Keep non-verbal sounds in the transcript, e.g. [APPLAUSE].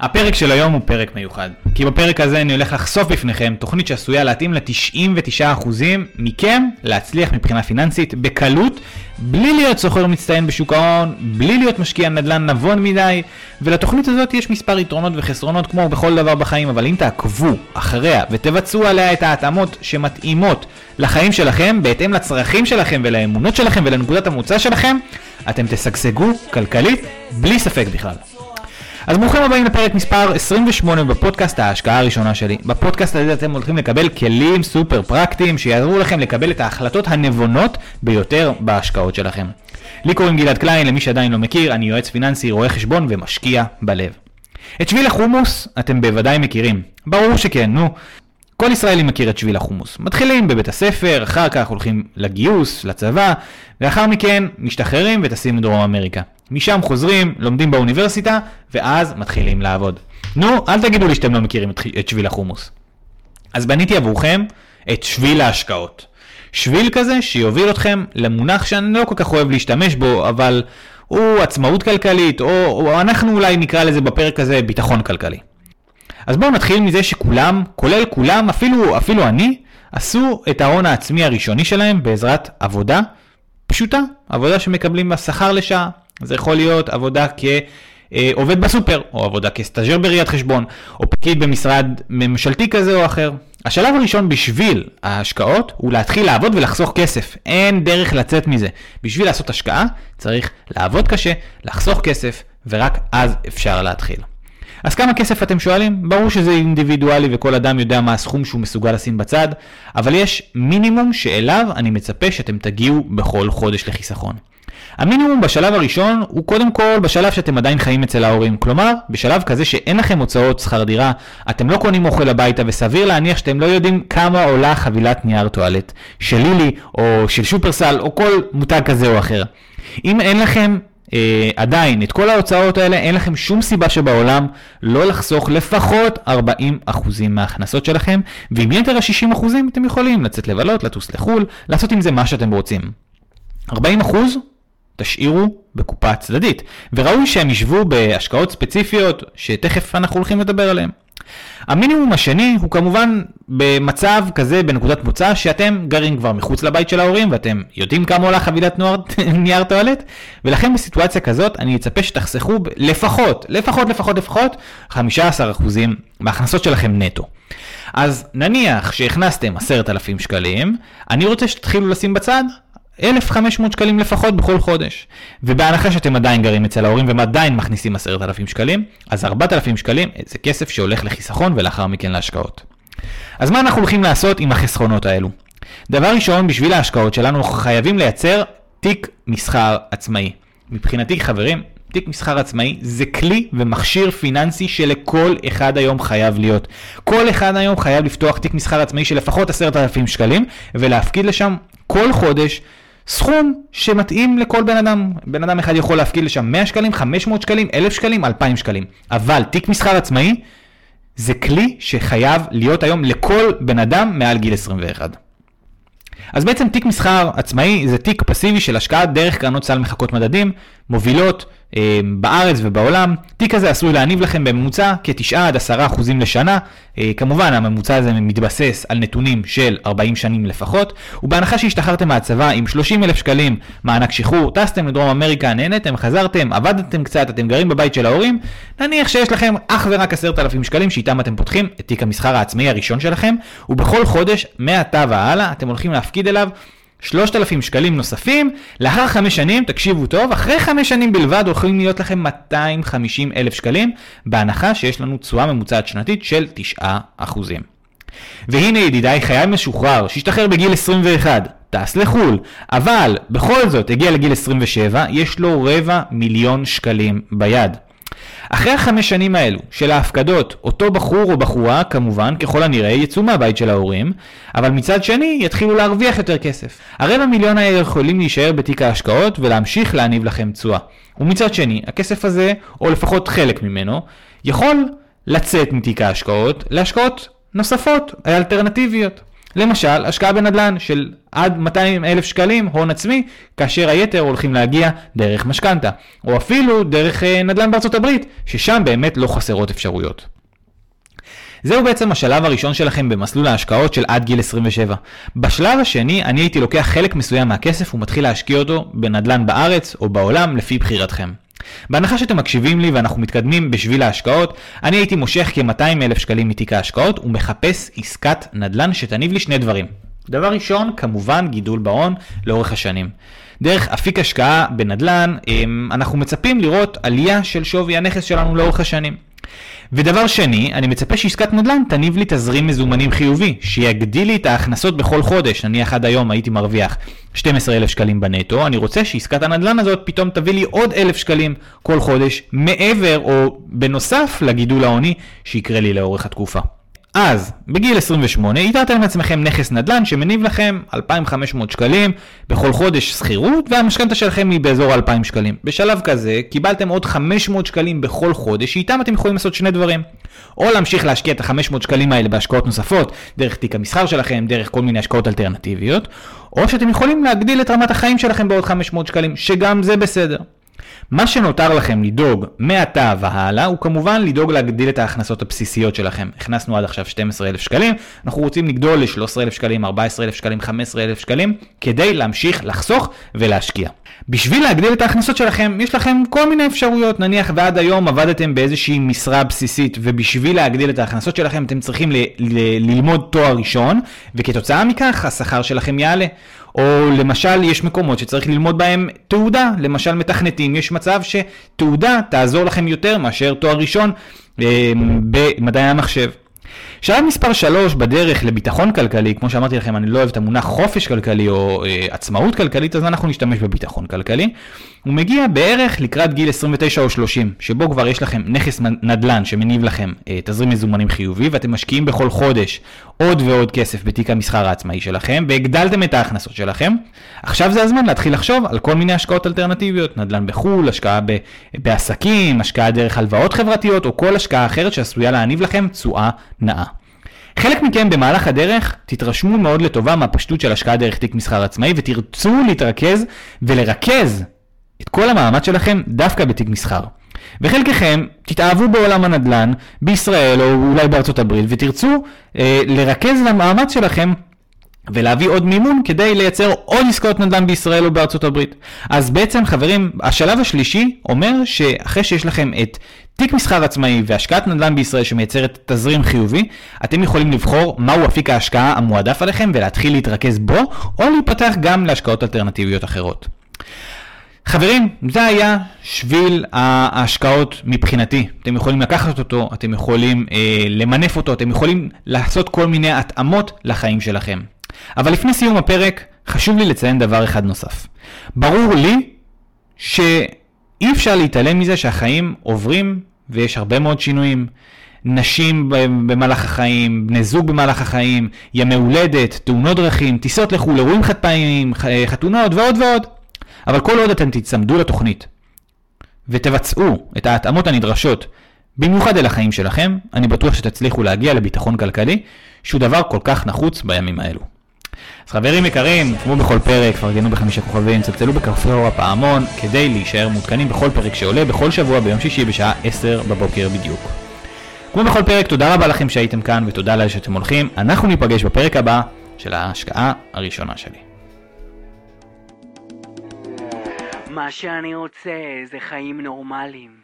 הפרק של היום הוא פרק מיוחד, כי בפרק הזה אני הולך לחשוף בפניכם תוכנית שעשויה להתאים ל-99% מכם להצליח מבחינה פיננסית בקלות, בלי להיות סוחר מצטיין בשוק ההון, בלי להיות משקיע נדל"ן נבון מדי, ולתוכנית הזאת יש מספר יתרונות וחסרונות כמו בכל דבר בחיים, אבל אם תעקבו אחריה ותבצעו עליה את ההתאמות שמתאימות לחיים שלכם, בהתאם לצרכים שלכם ולאמונות שלכם ולנקודת המוצא שלכם, אתם תשגשגו כלכלית בלי ספק בכלל. אז ברוכים הבאים לפרק מספר 28 בפודקאסט ההשקעה הראשונה שלי. בפודקאסט הזה אתם הולכים לקבל כלים סופר פרקטיים שיעזרו לכם לקבל את ההחלטות הנבונות ביותר בהשקעות שלכם. לי קוראים גלעד קליין, למי שעדיין לא מכיר, אני יועץ פיננסי, רואה חשבון ומשקיע בלב. את שביל החומוס אתם בוודאי מכירים. ברור שכן, נו. כל ישראלי מכיר את שביל החומוס. מתחילים בבית הספר, אחר כך הולכים לגיוס, לצבא, ולאחר מכן משתחררים וטסים לדרום אמריקה. משם חוזרים, לומדים באוניברסיטה, ואז מתחילים לעבוד. נו, אל תגידו לי שאתם לא מכירים את שביל החומוס. אז בניתי עבורכם את שביל ההשקעות. שביל כזה שיוביל אתכם למונח שאני לא כל כך אוהב להשתמש בו, אבל הוא עצמאות כלכלית, או, או אנחנו אולי נקרא לזה בפרק הזה ביטחון כלכלי. אז בואו נתחיל מזה שכולם, כולל כולם, אפילו, אפילו אני, עשו את ההון העצמי הראשוני שלהם בעזרת עבודה פשוטה, עבודה שמקבלים שכר לשעה. זה יכול להיות עבודה כעובד בסופר, או עבודה כסטאג'ר בראיית חשבון, או פקיד במשרד ממשלתי כזה או אחר. השלב הראשון בשביל ההשקעות הוא להתחיל לעבוד ולחסוך כסף. אין דרך לצאת מזה. בשביל לעשות השקעה צריך לעבוד קשה, לחסוך כסף, ורק אז אפשר להתחיל. אז כמה כסף אתם שואלים? ברור שזה אינדיבידואלי וכל אדם יודע מה הסכום שהוא מסוגל לשים בצד, אבל יש מינימום שאליו אני מצפה שאתם תגיעו בכל חודש לחיסכון. המינימום בשלב הראשון הוא קודם כל בשלב שאתם עדיין חיים אצל ההורים. כלומר, בשלב כזה שאין לכם הוצאות שכר דירה, אתם לא קונים אוכל הביתה, וסביר להניח שאתם לא יודעים כמה עולה חבילת נייר טואלט של לילי, או של שופרסל, או כל מותג כזה או אחר. אם אין לכם אה, עדיין את כל ההוצאות האלה, אין לכם שום סיבה שבעולם לא לחסוך לפחות 40% מההכנסות שלכם, ועם יתר ה-60% אתם יכולים לצאת לבלות, לטוס לחו"ל, לעשות עם זה מה שאתם רוצים. 40% תשאירו בקופה צדדית, וראוי שהם ישבו בהשקעות ספציפיות שתכף אנחנו הולכים לדבר עליהן. המינימום השני הוא כמובן במצב כזה בנקודת מוצא שאתם גרים כבר מחוץ לבית של ההורים ואתם יודעים כמה עולה חבילת נוער, [LAUGHS] נייר טואלט ולכן בסיטואציה כזאת אני אצפה שתחסכו לפחות, לפחות, לפחות, לפחות 15% מההכנסות שלכם נטו. אז נניח שהכנסתם 10,000 שקלים, אני רוצה שתתחילו לשים בצד 1,500 שקלים לפחות בכל חודש. ובהנחה שאתם עדיין גרים אצל ההורים והם עדיין מכניסים 10,000 שקלים, אז 4,000 שקלים זה כסף שהולך לחיסכון ולאחר מכן להשקעות. אז מה אנחנו הולכים לעשות עם החסכונות האלו? דבר ראשון, בשביל ההשקעות שלנו אנחנו חייבים לייצר תיק מסחר עצמאי. מבחינתי חברים, תיק מסחר עצמאי זה כלי ומכשיר פיננסי שלכל אחד היום חייב להיות. כל אחד היום חייב לפתוח תיק מסחר עצמאי של לפחות 10,000 שקלים ולהפקיד לשם כל חודש סכום שמתאים לכל בן אדם. בן אדם אחד יכול להפקיד לשם 100 שקלים, 500 שקלים, 1,000 שקלים, 2,000 שקלים. אבל תיק מסחר עצמאי זה כלי שחייב להיות היום לכל בן אדם מעל גיל 21. אז בעצם תיק מסחר עצמאי זה תיק פסיבי של השקעה דרך קרנות סל מחקות מדדים, מובילות בארץ ובעולם. תיק הזה עשוי להניב לכם בממוצע כ-9 עד 10 אחוזים לשנה. אה, כמובן הממוצע הזה מתבסס על נתונים של 40 שנים לפחות, ובהנחה שהשתחררתם מהצבא עם 30 אלף שקלים מענק שחרור, טסתם לדרום אמריקה, נהנתם, חזרתם, עבדתם קצת, אתם גרים בבית של ההורים, נניח שיש לכם אך ורק 10,000 שקלים שאיתם אתם פותחים את תיק המסחר העצמאי הראשון שלכם, ובכל חודש, מעתה והלאה, אתם הולכים להפקיד אליו 3,000 שקלים נוספים, לאחר חמש שנים, תקשיבו טוב, אחרי חמש שנים בלבד הולכים להיות לכם 250 אלף שקלים, בהנחה שיש לנו תשואה ממוצעת שנתית של 9%. והנה ידידיי, חייל משוחרר שהשתחרר בגיל 21, טס לחו"ל, אבל בכל זאת הגיע לגיל 27, יש לו רבע מיליון שקלים ביד. אחרי החמש שנים האלו של ההפקדות, אותו בחור או בחורה כמובן ככל הנראה יצאו מהבית של ההורים, אבל מצד שני יתחילו להרוויח יותר כסף. הרבע מיליון האלה יכולים להישאר בתיק ההשקעות ולהמשיך להניב לכם תשואה. ומצד שני, הכסף הזה, או לפחות חלק ממנו, יכול לצאת מתיק ההשקעות להשקעות נוספות, אלטרנטיביות. למשל, השקעה בנדל"ן של עד 200 אלף שקלים הון עצמי, כאשר היתר הולכים להגיע דרך משכנתה, או אפילו דרך אה, נדל"ן בארצות הברית, ששם באמת לא חסרות אפשרויות. זהו בעצם השלב הראשון שלכם במסלול ההשקעות של עד גיל 27. בשלב השני, אני הייתי לוקח חלק מסוים מהכסף ומתחיל להשקיע אותו בנדל"ן בארץ או בעולם לפי בחירתכם. בהנחה שאתם מקשיבים לי ואנחנו מתקדמים בשביל ההשקעות, אני הייתי מושך כ-200 אלף שקלים מתיק ההשקעות ומחפש עסקת נדל"ן שתניב לי שני דברים. דבר ראשון, כמובן גידול בהון לאורך השנים. דרך אפיק השקעה בנדל"ן, אמ, אנחנו מצפים לראות עלייה של שווי הנכס שלנו לאורך השנים. ודבר שני, אני מצפה שעסקת נדל"ן תניב לי תזרים מזומנים חיובי, שיגדיל לי את ההכנסות בכל חודש. נניח עד היום הייתי מרוויח 12,000 שקלים בנטו, אני רוצה שעסקת הנדל"ן הזאת פתאום תביא לי עוד 1,000 שקלים כל חודש, מעבר או בנוסף לגידול ההוני שיקרה לי לאורך התקופה. אז, בגיל 28, איתרתם לעצמכם נכס נדל"ן שמניב לכם 2,500 שקלים בכל חודש שכירות, והמשכנתה שלכם היא באזור 2,000 שקלים. בשלב כזה, קיבלתם עוד 500 שקלים בכל חודש, שאיתם אתם יכולים לעשות שני דברים. או להמשיך להשקיע את ה-500 שקלים האלה בהשקעות נוספות, דרך תיק המסחר שלכם, דרך כל מיני השקעות אלטרנטיביות, או שאתם יכולים להגדיל את רמת החיים שלכם בעוד 500 שקלים, שגם זה בסדר. מה שנותר לכם לדאוג מעתה והלאה הוא כמובן לדאוג להגדיל את ההכנסות הבסיסיות שלכם. הכנסנו עד עכשיו 12,000 שקלים, אנחנו רוצים לגדול ל-13,000 שקלים, 14,000 שקלים, 15,000 שקלים, כדי להמשיך לחסוך ולהשקיע. בשביל להגדיל את ההכנסות שלכם, יש לכם כל מיני אפשרויות. נניח ועד היום עבדתם באיזושהי משרה בסיסית, ובשביל להגדיל את ההכנסות שלכם אתם צריכים ללמוד תואר ראשון, וכתוצאה מכך השכר שלכם יעלה. או למשל יש מקומות שצריך ללמוד בהם תעודה, למשל מתכנתים, יש מצב שתעודה תעזור לכם יותר מאשר תואר ראשון אה, במדעי המחשב. שלב מספר 3 בדרך לביטחון כלכלי, כמו שאמרתי לכם, אני לא אוהב את המונח חופש כלכלי או אה, עצמאות כלכלית, אז אנחנו נשתמש בביטחון כלכלי. הוא מגיע בערך לקראת גיל 29 או 30, שבו כבר יש לכם נכס נדל"ן שמניב לכם אה, תזרים מזומנים חיובי, ואתם משקיעים בכל חודש עוד ועוד כסף בתיק המסחר העצמאי שלכם, והגדלתם את ההכנסות שלכם. עכשיו זה הזמן להתחיל לחשוב על כל מיני השקעות אלטרנטיביות, נדל"ן בחו"ל, השקעה ב- בעסקים, השקעה דרך הלוואות חברתיות, או כל השקעה אחרת שעשויה להניב לכם תשואה נאה. חלק מכם במהלך הדרך תתרשמו מאוד לטובה מהפשטות של השקעה דרך תיק מסחר עצמאי ותרצו להתרכז ולרכז את כל המאמץ שלכם דווקא בתיק מסחר. וחלקכם תתאהבו בעולם הנדל"ן בישראל או אולי בארצות הברית ותרצו אה, לרכז למאמץ שלכם ולהביא עוד מימון כדי לייצר עוד עסקאות נדל"ן בישראל או בארצות הברית. אז בעצם חברים, השלב השלישי אומר שאחרי שיש לכם את תיק מסחר עצמאי והשקעת נדל"ן בישראל שמייצרת תזרים חיובי, אתם יכולים לבחור מהו אפיק ההשקעה המועדף עליכם ולהתחיל להתרכז בו, או להיפתח גם להשקעות אלטרנטיביות אחרות. חברים, זה היה שביל ההשקעות מבחינתי. אתם יכולים לקחת אותו, אתם יכולים אה, למנף אותו, אתם יכולים לעשות כל מיני התאמות לחיים שלכם. אבל לפני סיום הפרק, חשוב לי לציין דבר אחד נוסף. ברור לי שאי אפשר להתעלם מזה שהחיים עוברים ויש הרבה מאוד שינויים. נשים במהלך החיים, בני זוג במהלך החיים, ימי הולדת, תאונות דרכים, טיסות לחו"ל, אירועים חד פעמים, חתונות ועוד ועוד. אבל כל עוד אתם תצמדו לתוכנית ותבצעו את ההתאמות הנדרשות, במיוחד אל החיים שלכם, אני בטוח שתצליחו להגיע לביטחון כלכלי, שהוא דבר כל כך נחוץ בימים האלו. אז חברים יקרים, כמו בכל פרק, פרגנו בחמישה כוכבים, צלצלו בכפתור הפעמון, כדי להישאר מעודכנים בכל פרק שעולה בכל שבוע ביום שישי בשעה 10 בבוקר בדיוק. כמו בכל פרק, תודה רבה לכם שהייתם כאן ותודה לאלה שאתם הולכים. אנחנו ניפגש בפרק הבא של ההשקעה הראשונה שלי. מה שאני רוצה זה חיים נורמליים.